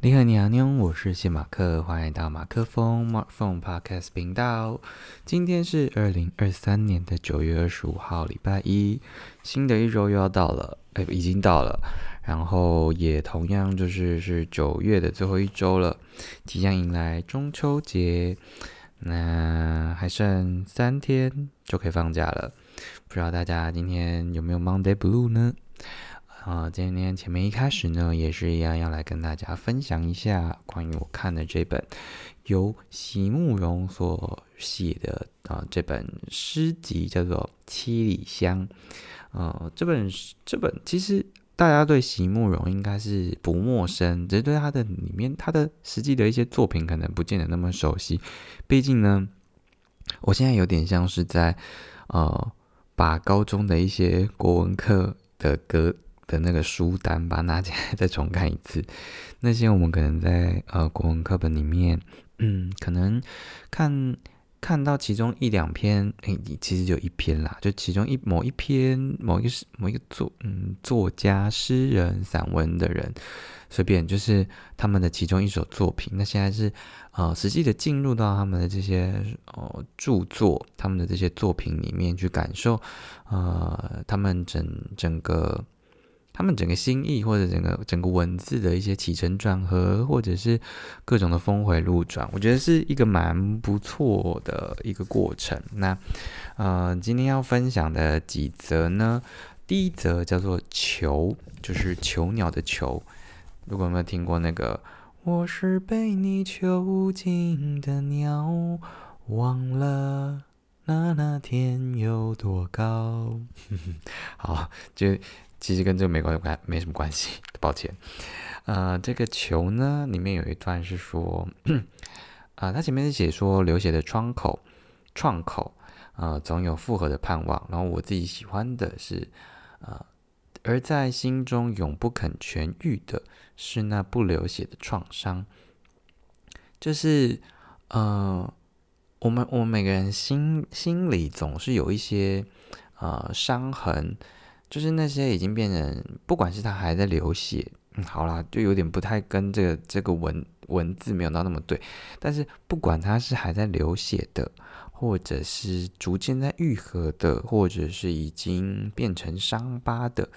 你好，你好，妞，我是谢马克，欢迎到马克风 Mark Phone Podcast 频道。今天是二零二三年的九月二十五号，礼拜一，新的一周又要到了，哎，已经到了，然后也同样就是是九月的最后一周了，即将迎来中秋节，那还剩三天就可以放假了，不知道大家今天有没有 Monday Blue 呢？啊，今天前面一开始呢，也是一样要来跟大家分享一下关于我看的这本由席慕容所写的啊这本诗集，叫做《七里香》。呃，这本这本其实大家对席慕容应该是不陌生，只是对他的里面他的实际的一些作品可能不见得那么熟悉。毕竟呢，我现在有点像是在呃把高中的一些国文课的歌。的那个书单，把它拿起来再重看一次。那些我们可能在呃国文课本里面，嗯，可能看看到其中一两篇，诶，其实就一篇啦，就其中一某一篇某一个某一个作嗯作家、诗人、散文的人，随便就是他们的其中一首作品。那现在是呃实际的进入到他们的这些呃著作、他们的这些作品里面去感受，呃，他们整整个。他们整个心意，或者整个整个文字的一些起承转合，或者是各种的峰回路转，我觉得是一个蛮不错的一个过程。那呃，今天要分享的几则呢？第一则叫做“囚”，就是囚鸟的“囚”。如果有没有听过那个“我是被你囚禁的鸟，忘了那那天有多高”。好，就。其实跟这个没关关没什么关系，抱歉。呃，这个球呢，里面有一段是说，啊，它前面是写说流血的窗口，创口，呃，总有复合的盼望。然后我自己喜欢的是，呃，而在心中永不肯痊愈的是那不流血的创伤。就是，呃，我们我们每个人心心里总是有一些呃伤痕。就是那些已经变成，不管是他还在流血，嗯，好啦，就有点不太跟这个这个文文字没有到那么对。但是不管他是还在流血的，或者是逐渐在愈合的，或者是已经变成伤疤的，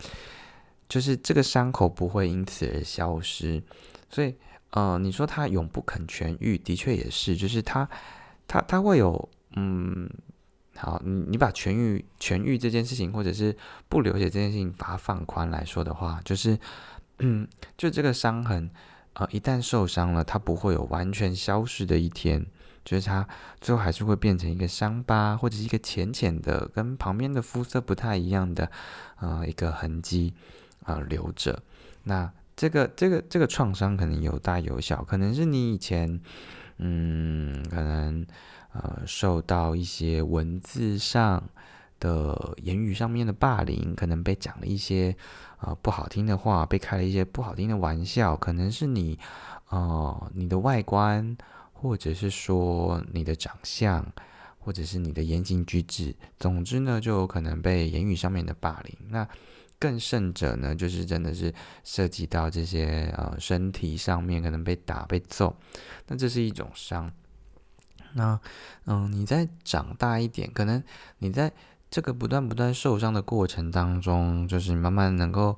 就是这个伤口不会因此而消失。所以，呃，你说他永不肯痊愈，的确也是，就是他他他会有，嗯。好，你你把痊愈痊愈这件事情，或者是不流血这件事情，把它放宽来说的话，就是，嗯，就这个伤痕，呃，一旦受伤了，它不会有完全消失的一天，就是它最后还是会变成一个伤疤，或者是一个浅浅的，跟旁边的肤色不太一样的，呃，一个痕迹啊留着。那这个这个这个创伤可能有大有小，可能是你以前，嗯，可能。呃，受到一些文字上的言语上面的霸凌，可能被讲了一些呃不好听的话，被开了一些不好听的玩笑，可能是你呃你的外观，或者是说你的长相，或者是你的言行举止，总之呢，就有可能被言语上面的霸凌。那更甚者呢，就是真的是涉及到这些呃身体上面可能被打被揍，那这是一种伤。那，嗯，你再长大一点，可能你在这个不断不断受伤的过程当中，就是慢慢能够，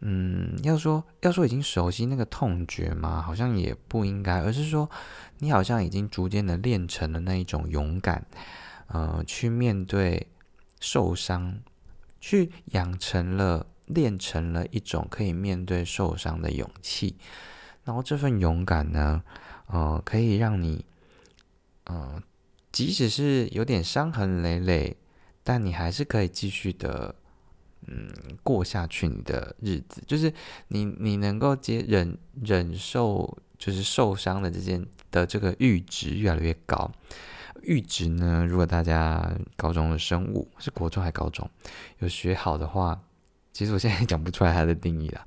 嗯，要说要说已经熟悉那个痛觉吗？好像也不应该，而是说你好像已经逐渐的练成了那一种勇敢，呃，去面对受伤，去养成了练成了一种可以面对受伤的勇气。然后这份勇敢呢，呃，可以让你。嗯，即使是有点伤痕累累，但你还是可以继续的，嗯，过下去你的日子。就是你，你能够接忍忍受，就是受伤的这件的这个阈值越来越高。阈值呢，如果大家高中的生物是国中还高中有学好的话，其实我现在讲不出来它的定义了。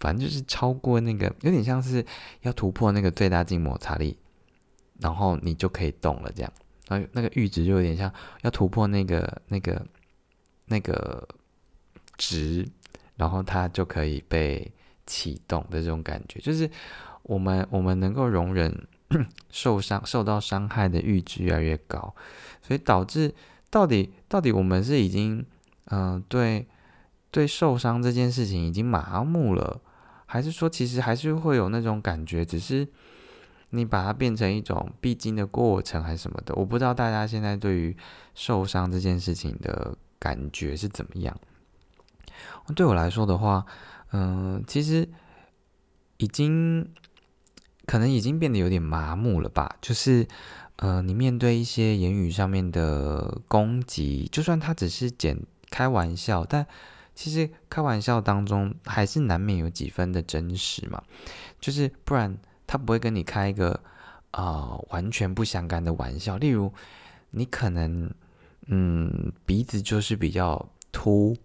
反正就是超过那个，有点像是要突破那个最大静摩擦力。然后你就可以动了，这样，然后那个阈值就有点像要突破那个、那个、那个值，然后它就可以被启动的这种感觉。就是我们我们能够容忍 受伤受到伤害的阈值越来越高，所以导致到底到底我们是已经嗯对对受伤这件事情已经麻木了，还是说其实还是会有那种感觉，只是你把它变成一种必经的过程还是什么的？我不知道大家现在对于受伤这件事情的感觉是怎么样。对我来说的话，嗯，其实已经可能已经变得有点麻木了吧。就是，呃，你面对一些言语上面的攻击，就算他只是简开玩笑，但其实开玩笑当中还是难免有几分的真实嘛。就是不然他不会跟你开一个啊完全不相干的玩笑。例如，你可能嗯鼻子就是比较凸。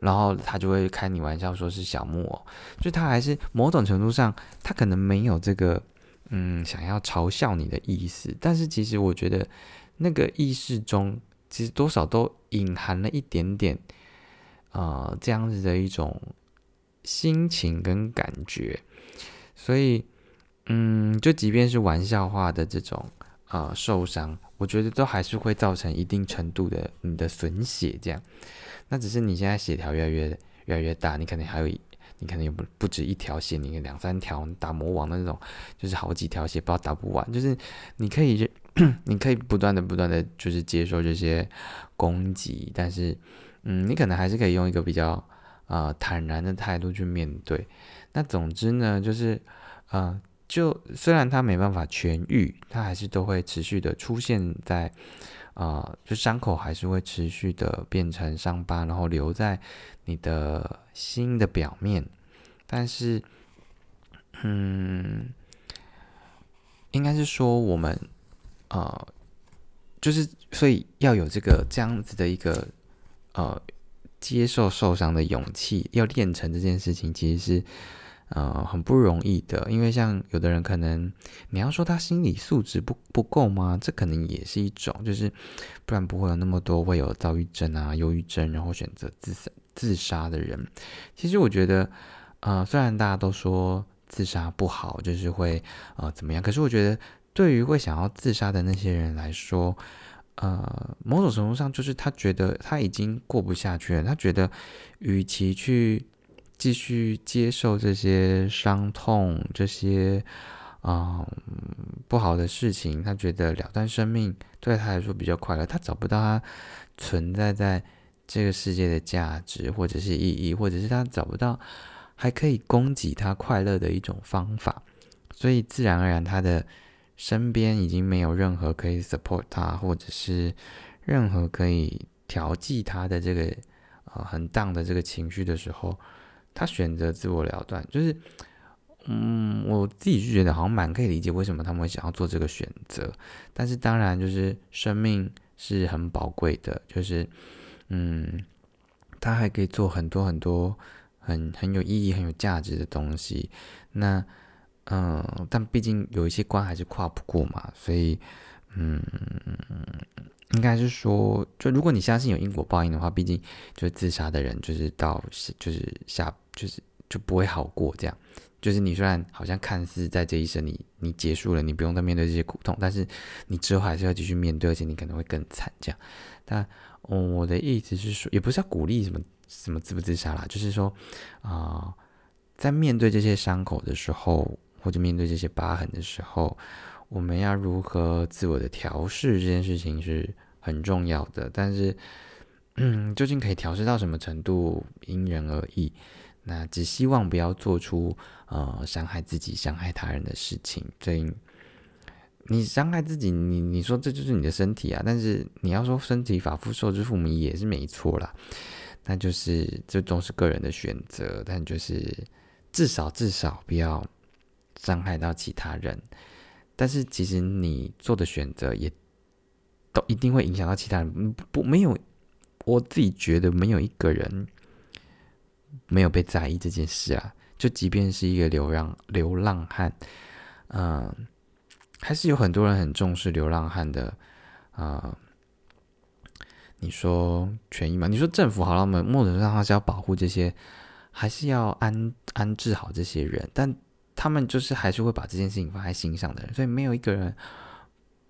然后他就会开你玩笑，说是小木偶，就他还是某种程度上，他可能没有这个嗯想要嘲笑你的意思，但是其实我觉得那个意识中，其实多少都隐含了一点点啊这样子的一种心情跟感觉，所以嗯，就即便是玩笑话的这种啊受伤，我觉得都还是会造成一定程度的你的损血这样。那只是你现在血条越来越越来越大，你可能还有，你可能有不不止一条血，你两三条打魔王的那种，就是好几条血，不知道打不完。就是你可以，你可以不断的不断的就是接受这些攻击，但是，嗯，你可能还是可以用一个比较啊坦然的态度去面对。那总之呢，就是，呃，就虽然它没办法痊愈，它还是都会持续的出现在。啊，就伤口还是会持续的变成伤疤，然后留在你的心的表面。但是，嗯，应该是说我们，呃，就是所以要有这个这样子的一个呃接受受伤的勇气，要练成这件事情，其实是。呃，很不容易的，因为像有的人可能，你要说他心理素质不不够吗？这可能也是一种，就是不然不会有那么多会有躁郁症啊、忧郁症，然后选择自杀自杀的人。其实我觉得，呃，虽然大家都说自杀不好，就是会呃怎么样，可是我觉得对于会想要自杀的那些人来说，呃，某种程度上就是他觉得他已经过不下去了，他觉得与其去。继续接受这些伤痛，这些啊不好的事情，他觉得了断生命对他来说比较快乐。他找不到他存在在这个世界的价值或者是意义，或者是他找不到还可以供给他快乐的一种方法，所以自然而然他的身边已经没有任何可以 support 他，或者是任何可以调剂他的这个呃很荡的这个情绪的时候。他选择自我了断，就是，嗯，我自己就觉得好像蛮可以理解为什么他们会想要做这个选择。但是当然，就是生命是很宝贵的，就是，嗯，他还可以做很多很多很很有意义、很有价值的东西。那，嗯，但毕竟有一些关还是跨不过嘛，所以，嗯。应该是说，就如果你相信有因果报应的话，毕竟就是自杀的人，就是到就是下就是就不会好过这样。就是你虽然好像看似在这一生你你结束了，你不用再面对这些苦痛，但是你之后还是要继续面对，而且你可能会更惨这样。但我的意思是说，也不是要鼓励什么什么自不自杀啦，就是说啊，在面对这些伤口的时候，或者面对这些疤痕的时候。我们要如何自我的调试这件事情是很重要的，但是，嗯，究竟可以调试到什么程度，因人而异。那只希望不要做出呃伤害自己、伤害他人的事情。所以，你伤害自己，你你说这就是你的身体啊，但是你要说身体发肤受之父母也是没错啦。那就是这都是个人的选择，但就是至少至少不要伤害到其他人。但是其实你做的选择也都一定会影响到其他人，不没有，我自己觉得没有一个人没有被在意这件事啊。就即便是一个流浪流浪汉，嗯，还是有很多人很重视流浪汉的啊。你说权益嘛？你说政府好了，我们莫者上他是要保护这些，还是要安安置好这些人？但他们就是还是会把这件事情放在心上的人，所以没有一个人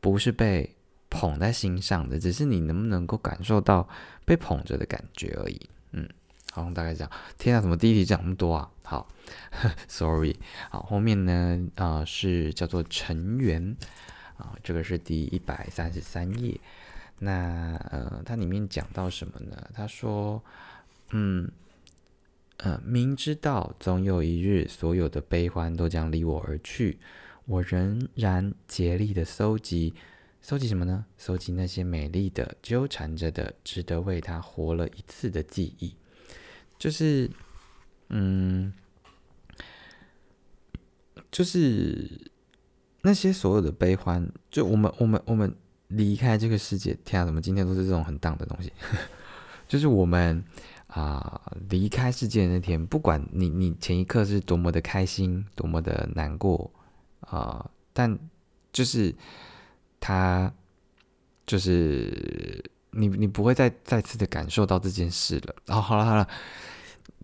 不是被捧在心上的，只是你能不能够感受到被捧着的感觉而已。嗯，好，大概这样。天啊，怎么第一题讲那么多啊？好，sorry。好，后面呢，啊，是叫做成员啊，这个是第一百三十三页。那呃，它里面讲到什么呢？他说，嗯。呃，明知道总有一日，所有的悲欢都将离我而去，我仍然竭力的搜集，搜集什么呢？搜集那些美丽的、纠缠着的、值得为他活了一次的记忆。就是，嗯，就是那些所有的悲欢，就我们、我们、我们离开这个世界。天啊，怎么今天都是这种很荡的东西？就是我们。啊，离开世界那天，不管你你前一刻是多么的开心，多么的难过啊，但就是他，就是你你不会再再次的感受到这件事了。哦，好了好了。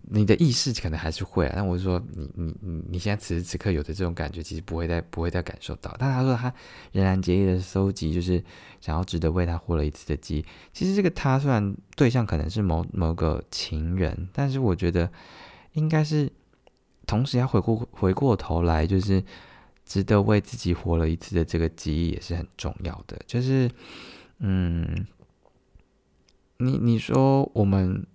你的意识可能还是会啊，但我是说，你你你你现在此时此刻有的这种感觉，其实不会再不会再感受到。但他说他仍然竭力的收集，就是想要值得为他活了一次的记忆。其实这个他虽然对象可能是某某个情人，但是我觉得应该是同时要回过回过头来，就是值得为自己活了一次的这个记忆也是很重要的。就是嗯，你你说我们。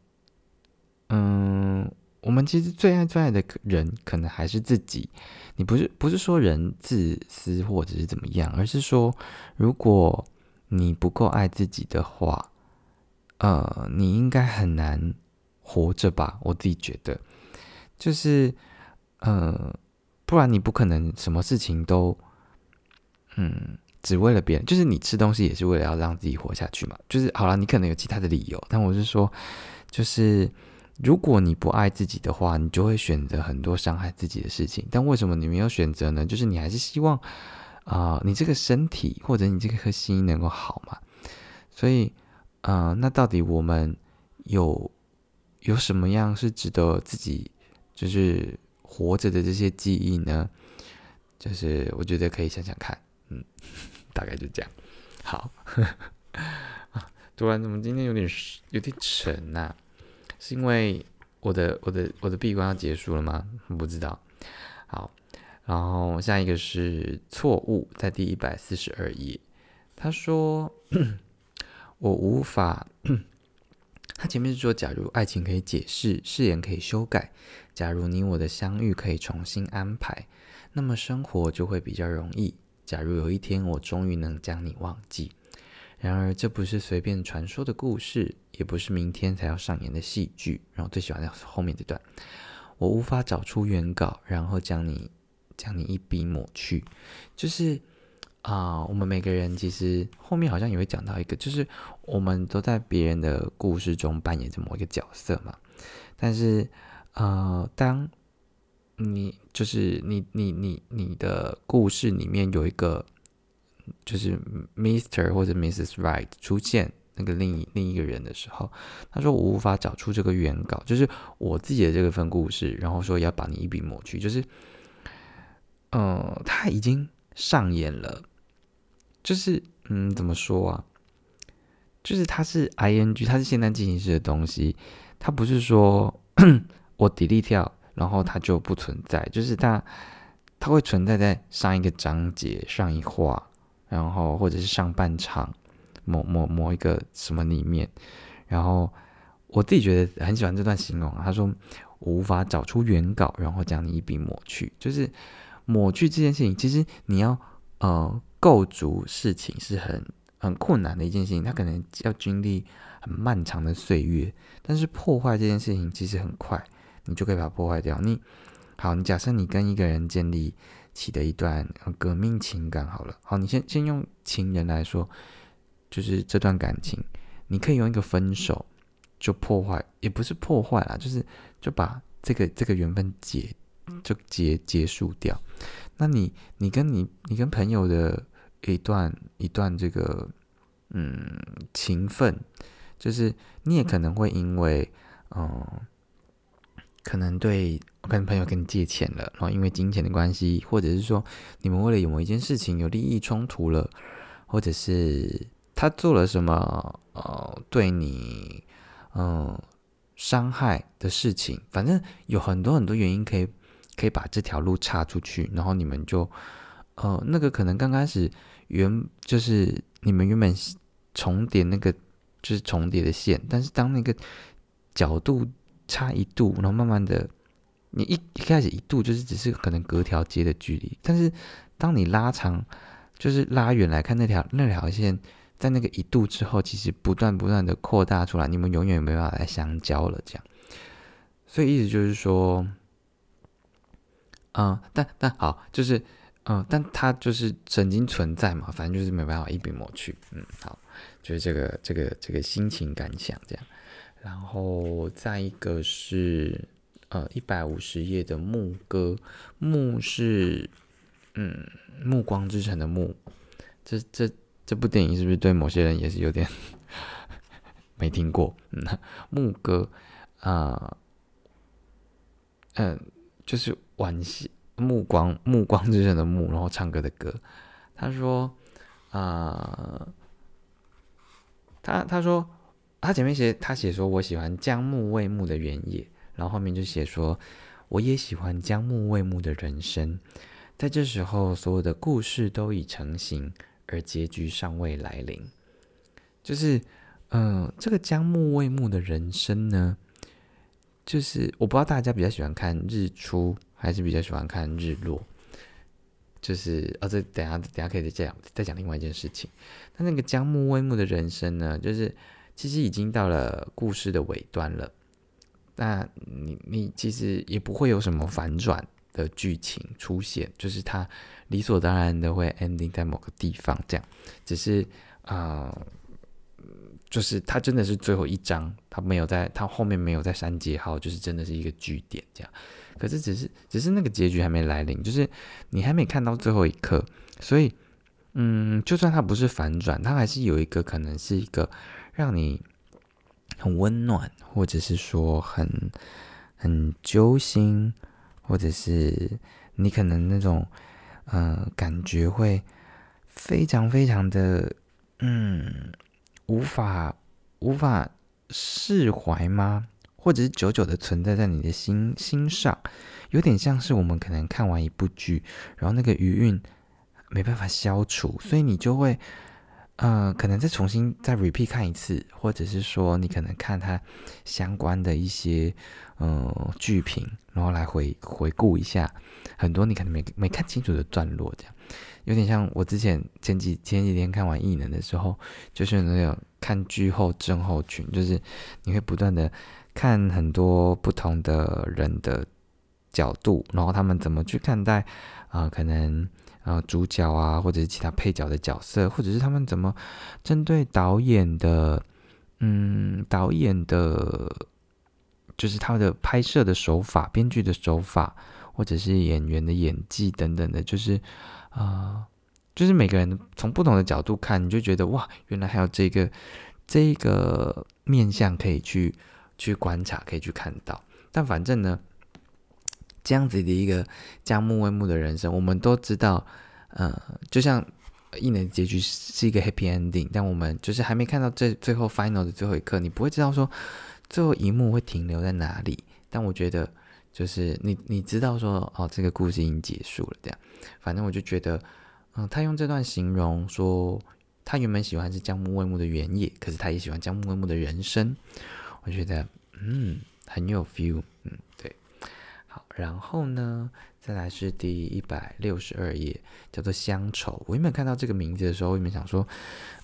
嗯，我们其实最爱最爱的人，可能还是自己。你不是不是说人自私或者是怎么样，而是说，如果你不够爱自己的话，呃，你应该很难活着吧？我自己觉得，就是，呃，不然你不可能什么事情都，嗯，只为了别人。就是你吃东西也是为了要让自己活下去嘛。就是好了，你可能有其他的理由，但我是说，就是。如果你不爱自己的话，你就会选择很多伤害自己的事情。但为什么你没有选择呢？就是你还是希望啊，你这个身体或者你这颗心能够好嘛。所以，呃，那到底我们有有什么样是值得自己就是活着的这些记忆呢？就是我觉得可以想想看，嗯，大概就这样。好，啊，突然怎么今天有点有点沉呐？是因为我的我的我的闭关要结束了吗？不知道。好，然后下一个是错误，在第一百四十二页，他说 我无法。他前面是说，假如爱情可以解释，誓言可以修改，假如你我的相遇可以重新安排，那么生活就会比较容易。假如有一天我终于能将你忘记。然而，这不是随便传说的故事，也不是明天才要上演的戏剧。然后最喜欢的是后面这段，我无法找出原稿，然后将你将你一笔抹去。就是啊，我们每个人其实后面好像也会讲到一个，就是我们都在别人的故事中扮演着某一个角色嘛。但是，呃，当你就是你你你你的故事里面有一个。就是 Mister 或者 Mrs. Right 出现那个另一另一个人的时候，他说我无法找出这个原稿，就是我自己的这个分故事，然后说要把你一笔抹去，就是，呃，他已经上演了，就是嗯，怎么说啊？就是它是 ing，它是现在进行式的东西，它不是说 我 delete 掉，然后它就不存在，就是它它会存在在上一个章节上一话。然后或者是上半场某某某一个什么里面，然后我自己觉得很喜欢这段形容。他说我无法找出原稿，然后将你一笔抹去。就是抹去这件事情，其实你要呃构筑事情是很很困难的一件事情，它可能要经历很漫长的岁月。但是破坏这件事情其实很快，你就可以把它破坏掉。你好，你假设你跟一个人建立。起的一段革命情感，好了，好，你先先用情人来说，就是这段感情，你可以用一个分手就破坏，也不是破坏啦，就是就把这个这个缘分结就结结束掉。那你你跟你你跟朋友的一段一段这个嗯情分，就是你也可能会因为嗯可能对可能朋友跟你借钱了，然后因为金钱的关系，或者是说你们为了有某一件事情有利益冲突了，或者是他做了什么呃对你嗯伤害的事情，反正有很多很多原因可以可以把这条路岔出去，然后你们就呃那个可能刚开始原就是你们原本重叠那个就是重叠的线，但是当那个角度。差一度，然后慢慢的，你一一开始一度就是只是可能隔条街的距离，但是当你拉长，就是拉远来看那条那条线，在那个一度之后，其实不断不断的扩大出来，你们永远没办法再相交了。这样，所以意思就是说，嗯，但但好，就是嗯，但它就是曾经存在嘛，反正就是没办法一笔抹去。嗯，好，就是这个这个这个心情感想这样。然后再一个是，呃，一百五十页的牧歌，牧是，嗯，暮光之城的暮，这这这部电影是不是对某些人也是有点没听过？嗯，牧歌，啊，嗯，就是晚夕暮光暮光之城的暮，然后唱歌的歌。他说，啊，他他说。他前面写，他写说：“我喜欢江木未木的原野。”然后后面就写说：“我也喜欢江木未木的人生。”在这时候，所有的故事都已成型，而结局尚未来临。就是，嗯，这个江木未木的人生呢，就是我不知道大家比较喜欢看日出，还是比较喜欢看日落。就是，哦，这等下等下可以再讲，再讲另外一件事情。他那个江木未木的人生呢，就是。其实已经到了故事的尾端了，那你你其实也不会有什么反转的剧情出现，就是它理所当然的会 ending 在某个地方，这样，只是啊，就是它真的是最后一章，它没有在它后面没有在删节号，就是真的是一个句点这样。可是只是只是那个结局还没来临，就是你还没看到最后一刻，所以嗯，就算它不是反转，它还是有一个可能是一个。让你很温暖，或者是说很很揪心，或者是你可能那种呃感觉会非常非常的嗯无法无法释怀吗？或者是久久的存在在你的心心上，有点像是我们可能看完一部剧，然后那个余韵没办法消除，所以你就会。呃，可能再重新再 repeat 看一次，或者是说你可能看它相关的一些呃剧评，然后来回回顾一下很多你可能没没看清楚的段落，这样有点像我之前前几前几天看完异能的时候，就是那种看剧后症候群，就是你会不断的看很多不同的人的角度，然后他们怎么去看待啊，可能。呃，主角啊，或者是其他配角的角色，或者是他们怎么针对导演的，嗯，导演的，就是他的拍摄的手法、编剧的手法，或者是演员的演技等等的，就是啊，就是每个人从不同的角度看，你就觉得哇，原来还有这个这个面相可以去去观察，可以去看到。但反正呢。这样子的一个将木未木的人生，我们都知道，呃，就像一年结局是一个 happy ending，但我们就是还没看到最最后 final 的最后一刻，你不会知道说最后一幕会停留在哪里。但我觉得，就是你你知道说，哦，这个故事已经结束了，这样。反正我就觉得，嗯，他用这段形容说，他原本喜欢是将木未木的原野，可是他也喜欢将木未木的人生。我觉得，嗯，很有 feel，嗯。好，然后呢，再来是第一百六十二页，叫做乡愁。我原本看到这个名字的时候，我原本想说，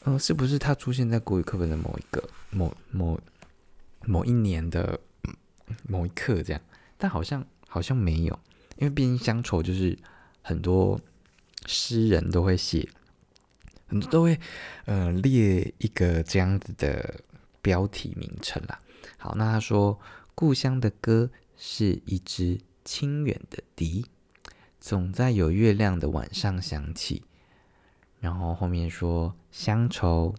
嗯，是不是它出现在国语课本的某一个、某某某一年的某一课这样？但好像好像没有，因为毕竟乡愁就是很多诗人都会写，很多都会呃列一个这样子的标题名称啦。好，那他说故乡的歌。是一支清远的笛，总在有月亮的晚上响起。然后后面说乡愁，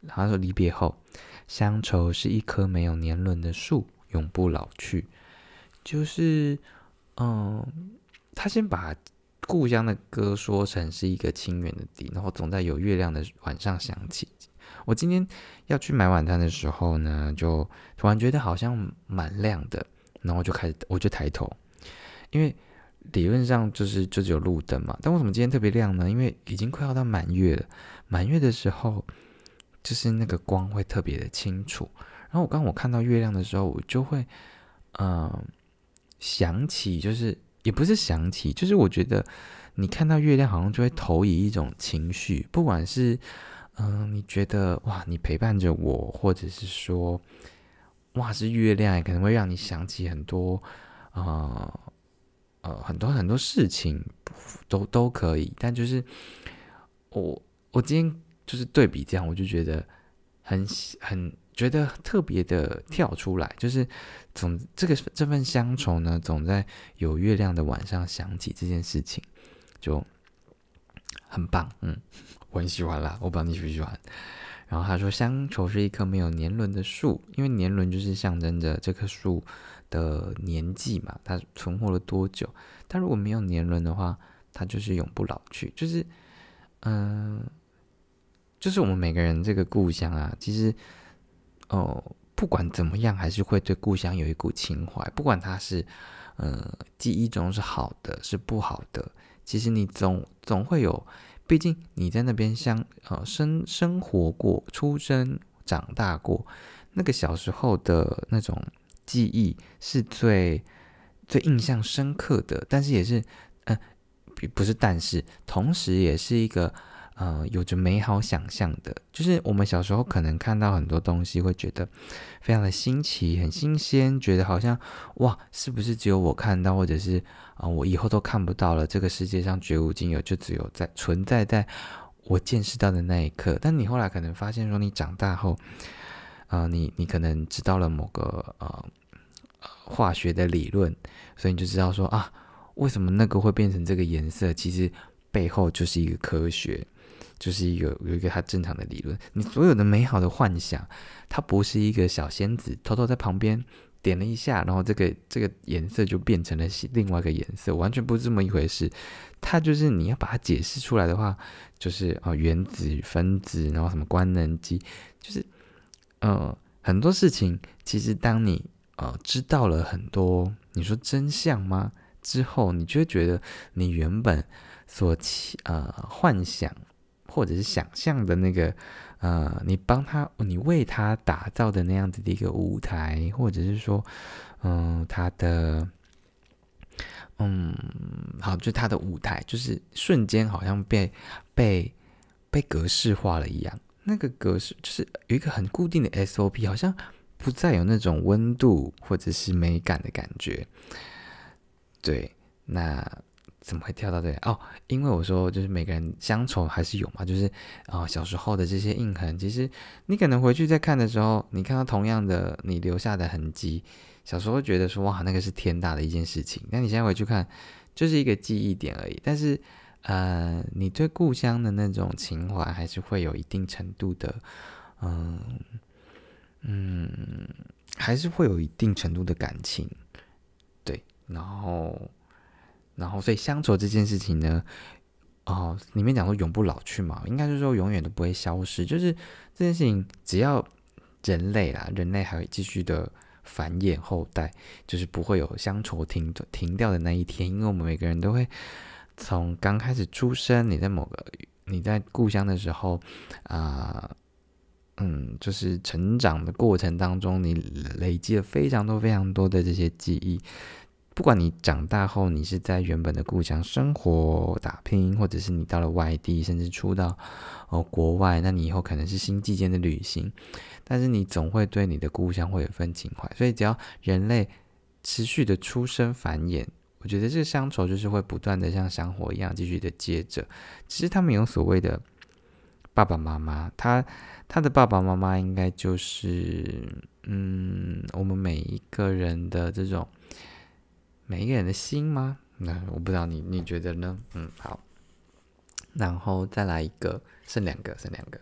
然后说离别后，乡愁是一棵没有年轮的树，永不老去。就是嗯，他先把故乡的歌说成是一个清远的地，然后总在有月亮的晚上响起。我今天要去买晚餐的时候呢，就突然觉得好像蛮亮的，然后就开始我就抬头，因为理论上就是就只有路灯嘛，但为什么今天特别亮呢？因为已经快要到满月了，满月的时候就是那个光会特别的清楚。然后我刚我看到月亮的时候，我就会嗯想起，就是也不是想起，就是我觉得你看到月亮好像就会投以一种情绪，不管是。嗯，你觉得哇，你陪伴着我，或者是说，哇，是月亮，可能会让你想起很多，呃，呃，很多很多事情，都都可以。但就是我，我今天就是对比这样，我就觉得很很觉得特别的跳出来，就是总这个这份乡愁呢，总在有月亮的晚上想起这件事情，就很棒，嗯。我很喜欢啦，我不知道你喜不喜欢。然后他说，乡愁是一棵没有年轮的树，因为年轮就是象征着这棵树的年纪嘛，它存活了多久。它如果没有年轮的话，它就是永不老去。就是，嗯，就是我们每个人这个故乡啊，其实，哦，不管怎么样，还是会对故乡有一股情怀。不管它是，呃，记忆中是好的，是不好的，其实你总总会有。毕竟你在那边相呃生生活过、出生长大过，那个小时候的那种记忆是最最印象深刻的，但是也是呃不是，但是同时也是一个。呃，有着美好想象的，就是我们小时候可能看到很多东西，会觉得非常的新奇、很新鲜，觉得好像哇，是不是只有我看到，或者是啊，我以后都看不到了？这个世界上绝无仅有，就只有在存在在我见识到的那一刻。但你后来可能发现，说你长大后，呃，你你可能知道了某个呃化学的理论，所以你就知道说啊，为什么那个会变成这个颜色？其实背后就是一个科学。就是一个有一个它正常的理论，你所有的美好的幻想，它不是一个小仙子偷偷在旁边点了一下，然后这个这个颜色就变成了另外一个颜色，完全不是这么一回事。它就是你要把它解释出来的话，就是啊原子分子，然后什么官能基，就是呃很多事情，其实当你呃知道了很多，你说真相吗？之后你就会觉得你原本所期呃幻想。或者是想象的那个，呃，你帮他，你为他打造的那样子的一个舞台，或者是说，嗯，他的，嗯，好，就他的舞台，就是瞬间好像被被被格式化了一样。那个格式就是有一个很固定的 SOP，好像不再有那种温度或者是美感的感觉。对，那。怎么会跳到这里？哦，因为我说就是每个人乡愁还是有嘛，就是啊小时候的这些印痕，其实你可能回去再看的时候，你看到同样的你留下的痕迹，小时候觉得说哇那个是天大的一件事情，那你现在回去看就是一个记忆点而已。但是呃，你对故乡的那种情怀还是会有一定程度的，嗯嗯，还是会有一定程度的感情，对，然后。然后，所以乡愁这件事情呢，哦，里面讲说永不老去嘛，应该是说永远都不会消失。就是这件事情，只要人类啦，人类还会继续的繁衍后代，就是不会有乡愁停停掉的那一天。因为我们每个人都会从刚开始出生，你在某个你在故乡的时候啊，嗯，就是成长的过程当中，你累积了非常多非常多的这些记忆。不管你长大后，你是在原本的故乡生活打拼，或者是你到了外地，甚至出到哦国外，那你以后可能是星际间的旅行，但是你总会对你的故乡会有份情怀。所以只要人类持续的出生繁衍，我觉得这个乡愁就是会不断的像香火一样继续的接着。其实他们有所谓的爸爸妈妈，他他的爸爸妈妈应该就是嗯，我们每一个人的这种。每一个人的心吗？那我不知道你你觉得呢？嗯，好，然后再来一个，剩两个，剩两个，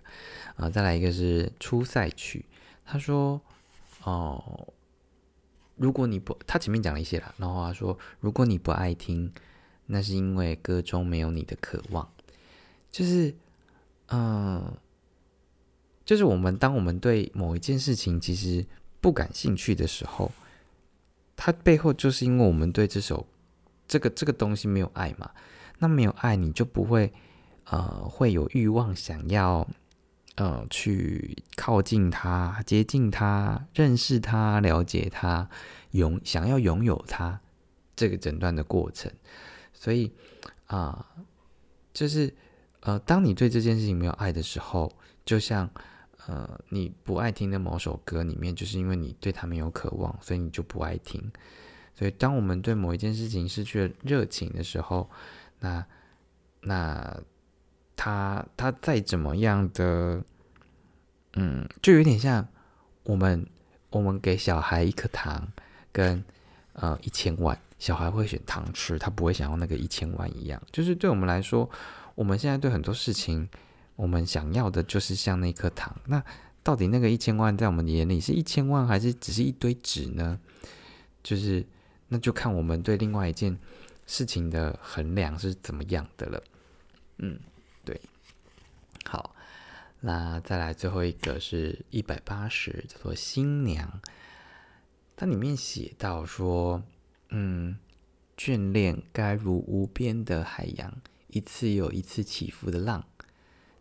啊，再来一个是出赛曲。他说，哦，如果你不，他前面讲了一些了，然后他说，如果你不爱听，那是因为歌中没有你的渴望。就是，嗯，就是我们当我们对某一件事情其实不感兴趣的时候，它背后就是因为我们对这首这个这个东西没有爱嘛。那没有爱，你就不会呃会有欲望想要。呃，去靠近他，接近他，认识他，了解他，拥想要拥有他，这个诊断的过程。所以啊，就是呃，当你对这件事情没有爱的时候，就像呃，你不爱听的某首歌里面，就是因为你对他没有渴望，所以你就不爱听。所以，当我们对某一件事情失去了热情的时候，那那。他他再怎么样的，嗯，就有点像我们我们给小孩一颗糖跟呃一千万，小孩会选糖吃，他不会想要那个一千万一样。就是对我们来说，我们现在对很多事情，我们想要的就是像那颗糖。那到底那个一千万在我们眼里是一千万，还是只是一堆纸呢？就是那就看我们对另外一件事情的衡量是怎么样的了。嗯。对，好，那再来最后一个是一百八十，叫做新娘。它里面写到说，嗯，眷恋该如无边的海洋，一次又一次起伏的浪，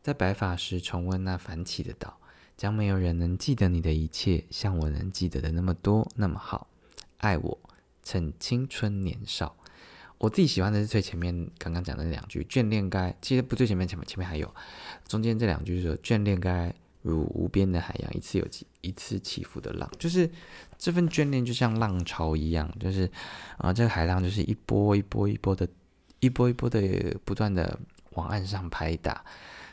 在白发时重温那繁起的岛，将没有人能记得你的一切，像我能记得的那么多，那么好，爱我，趁青春年少。我自己喜欢的是最前面刚刚讲的那两句，眷恋该其实不最前面前面前面还有。中间这两句说眷恋该如无边的海洋，一次有起一次起伏的浪，就是这份眷恋就像浪潮一样，就是啊这个海浪就是一波一波一波的，一波一波的不断的往岸上拍打，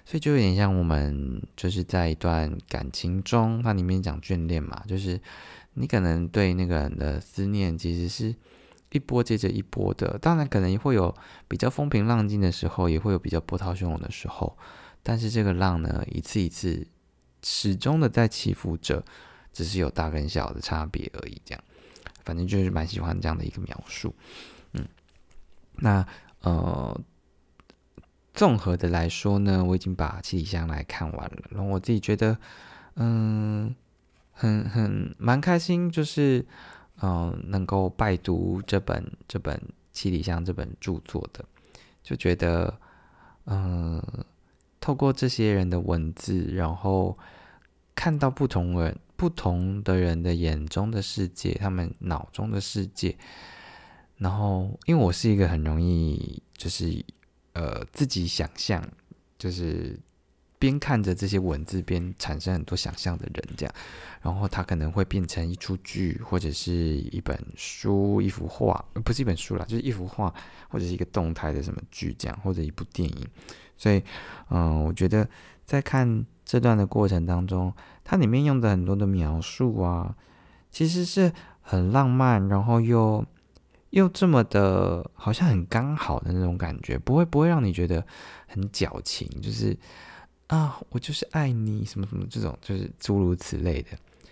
所以就有点像我们就是在一段感情中，它里面讲眷恋嘛，就是你可能对那个人的思念其实是。一波接着一波的，当然可能也会有比较风平浪静的时候，也会有比较波涛汹涌的时候。但是这个浪呢，一次一次始终的在起伏着，只是有大跟小的差别而已。这样，反正就是蛮喜欢这样的一个描述。嗯，那呃，综合的来说呢，我已经把七里香来看完了，然后我自己觉得，嗯，很很蛮开心，就是。嗯，能够拜读这本这本《七里香》这本著作的，就觉得，嗯，透过这些人的文字，然后看到不同人、不同的人的眼中的世界，他们脑中的世界，然后，因为我是一个很容易就是呃自己想象，就是。边看着这些文字，边产生很多想象的人，这样，然后他可能会变成一出剧，或者是一本书、一幅画，不是一本书啦，就是一幅画，或者是一个动态的什么剧这样，或者一部电影。所以，嗯，我觉得在看这段的过程当中，它里面用的很多的描述啊，其实是很浪漫，然后又又这么的，好像很刚好的那种感觉，不会不会让你觉得很矫情，就是。啊，我就是爱你，什么什么这种，就是诸如此类的，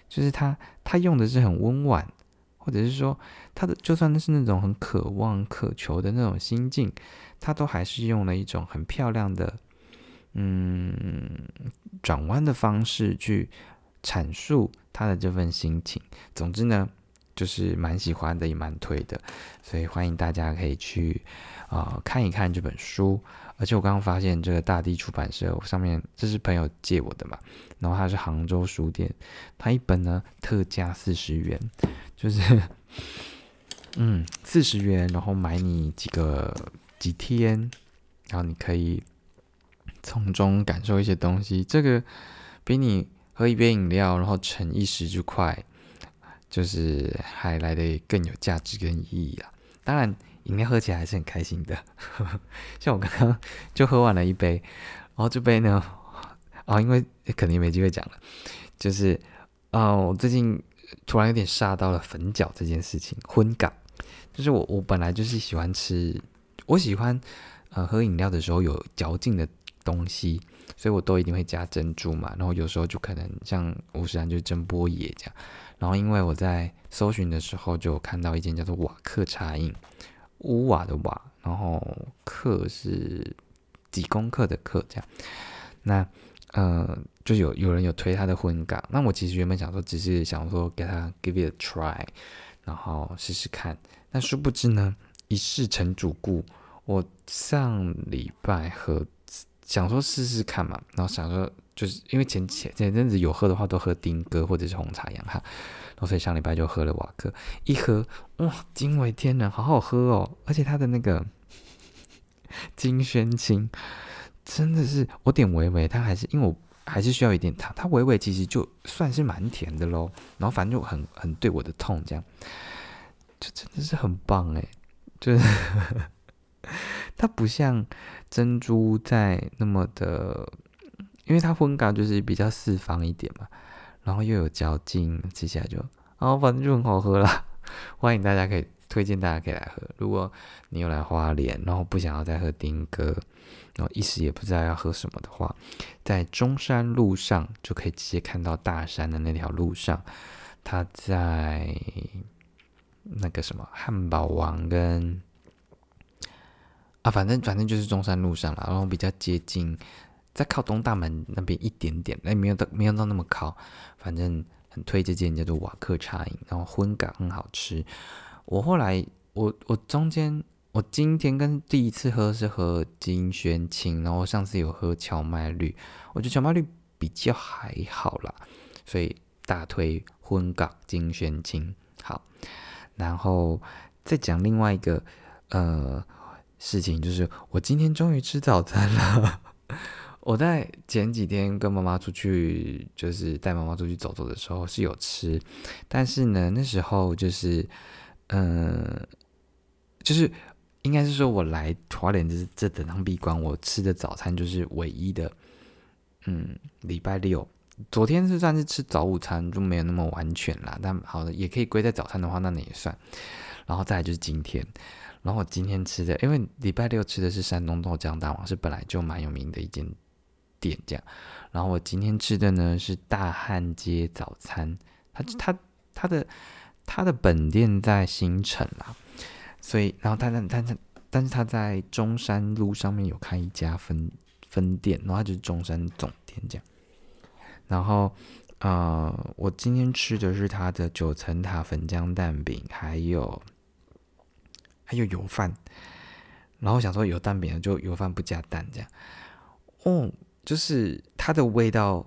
就是他他用的是很温婉，或者是说他的就算是那种很渴望渴求的那种心境，他都还是用了一种很漂亮的，嗯，转弯的方式去阐述他的这份心情。总之呢，就是蛮喜欢的，也蛮推的，所以欢迎大家可以去啊看一看这本书。而且我刚刚发现这个大地出版社上面，这是朋友借我的嘛，然后它是杭州书店，它一本呢特价四十元，就是，嗯，四十元，然后买你几个几天，然后你可以从中感受一些东西，这个比你喝一杯饮料然后逞一时之快，就是还来的更有价值跟意义啦。当然。饮料喝起来还是很开心的，像我刚刚就喝完了一杯，然后这杯呢，啊，因为肯定没机会讲了，就是，啊，我最近突然有点煞到了粉饺这件事情，荤感，就是我我本来就是喜欢吃，我喜欢呃喝饮料的时候有嚼劲的东西，所以我都一定会加珍珠嘛。然后有时候就可能像五十岚就是蒸波野这样。然后因为我在搜寻的时候就看到一间叫做瓦克茶饮，乌瓦的瓦，然后克是几公克的克这样。那呃，就有有人有推他的婚港，那我其实原本想说只是想说给他 give it a try，然后试试看。但殊不知呢，一试成主顾。我上礼拜喝，想说试试看嘛，然后想说就是因为前前前阵子有喝的话都喝丁哥或者是红茶一样哈，然后所以上礼拜就喝了瓦克，一喝哇惊为天人，好好喝哦，而且它的那个金萱青真的是我点微微，它还是因为我还是需要一点糖，它微微其实就算是蛮甜的喽，然后反正就很很对我的痛这样，就真的是很棒诶，就是。它不像珍珠在那么的，因为它风感就是比较四方一点嘛，然后又有嚼劲，吃起来就，哦，反正就很好喝啦。欢迎大家可以推荐大家可以来喝。如果你有来花莲，然后不想要再喝丁哥，然后一时也不知道要喝什么的话，在中山路上就可以直接看到大山的那条路上，它在那个什么汉堡王跟。啊，反正反正就是中山路上了，然后比较接近，在靠东大门那边一点点，哎，没有到没有到那么靠，反正很推这间叫做瓦克茶饮，然后荤感很好吃。我后来我我中间我今天跟第一次喝是喝金萱青，然后上次有喝荞麦绿，我觉得荞麦绿比较还好啦，所以大推荤港金萱青。好，然后再讲另外一个呃。事情就是，我今天终于吃早餐了。我在前几天跟妈妈出去，就是带妈妈出去走走的时候是有吃，但是呢，那时候就是，嗯，就是应该是说我来华联这这等趟闭关，我吃的早餐就是唯一的。嗯，礼拜六，昨天是算是吃早午餐，就没有那么完全啦。但好的，也可以归在早餐的话，那那也算。然后再来就是今天。然后我今天吃的，因为礼拜六吃的是山东豆浆大王，是本来就蛮有名的一间店，这样。然后我今天吃的呢是大汉街早餐，它它它的它的本店在新城啦，所以然后它它它但是它在中山路上面有开一家分分店，然后它就是中山总店这样。然后呃，我今天吃的是它的九层塔粉浆蛋饼，还有。还有油饭，然后想说有蛋饼就油饭不加蛋这样，哦，就是它的味道，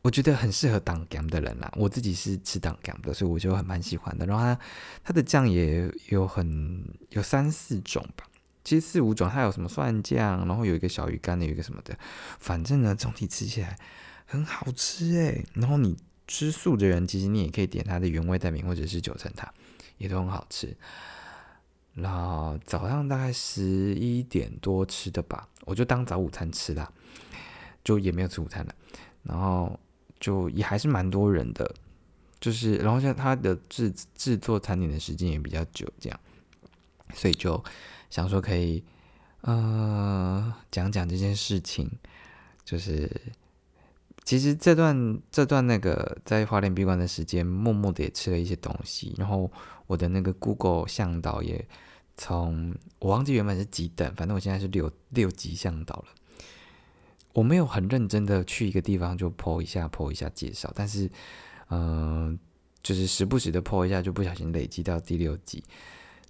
我觉得很适合当 gam 的人啦。我自己是吃当 gam 的，所以我就很蛮喜欢的。然后它它的酱也有很有三四种吧，其实四五种，它有什么蒜酱，然后有一个小鱼干的，有一个什么的，反正呢总体吃起来很好吃诶。然后你吃素的人，其实你也可以点它的原味蛋饼或者是九层塔，也都很好吃。然后早上大概十一点多吃的吧，我就当早午餐吃啦，就也没有吃午餐了。然后就也还是蛮多人的，就是然后像他的制制作餐点的时间也比较久，这样，所以就想说可以呃讲讲这件事情，就是其实这段这段那个在花莲闭关的时间，默默的也吃了一些东西，然后我的那个 Google 向导也。从我忘记原本是几等，反正我现在是六六级向导了。我没有很认真的去一个地方就 po 一下 po 一下介绍，但是嗯，就是时不时的 po 一下，就不小心累积到第六级，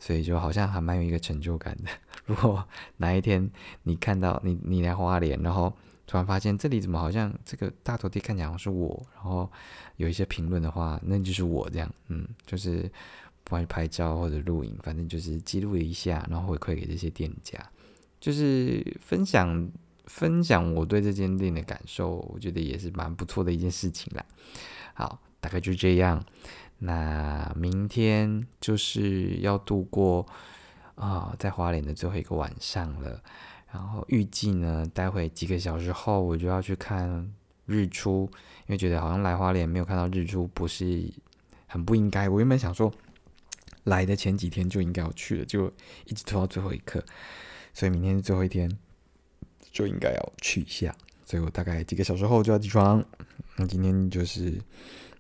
所以就好像还蛮有一个成就感的。如果哪一天你看到你你来花莲，然后突然发现这里怎么好像这个大头贴看起来好像是我，然后有一些评论的话，那就是我这样，嗯，就是。不管拍照或者录影，反正就是记录一下，然后回馈给这些店家，就是分享分享我对这间店的感受，我觉得也是蛮不错的一件事情啦。好，大概就这样。那明天就是要度过啊，在花莲的最后一个晚上了。然后预计呢，待会几个小时后我就要去看日出，因为觉得好像来花莲没有看到日出，不是很不应该。我原本想说。来的前几天就应该要去了，就一直拖到最后一刻，所以明天最后一天，就应该要去一下。所以我大概几个小时后就要起床。那今天就是，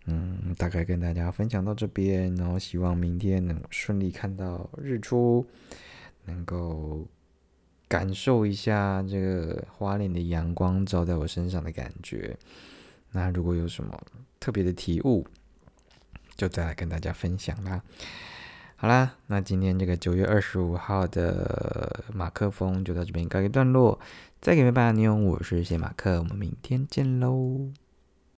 嗯，大概跟大家分享到这边，然后希望明天能顺利看到日出，能够感受一下这个花莲的阳光照在我身上的感觉。那如果有什么特别的体悟，就再来跟大家分享啦。好啦，那今天这个九月二十五号的马克风就到这边告一段落。再给妹爸妞，我是谢马克，我们明天见喽。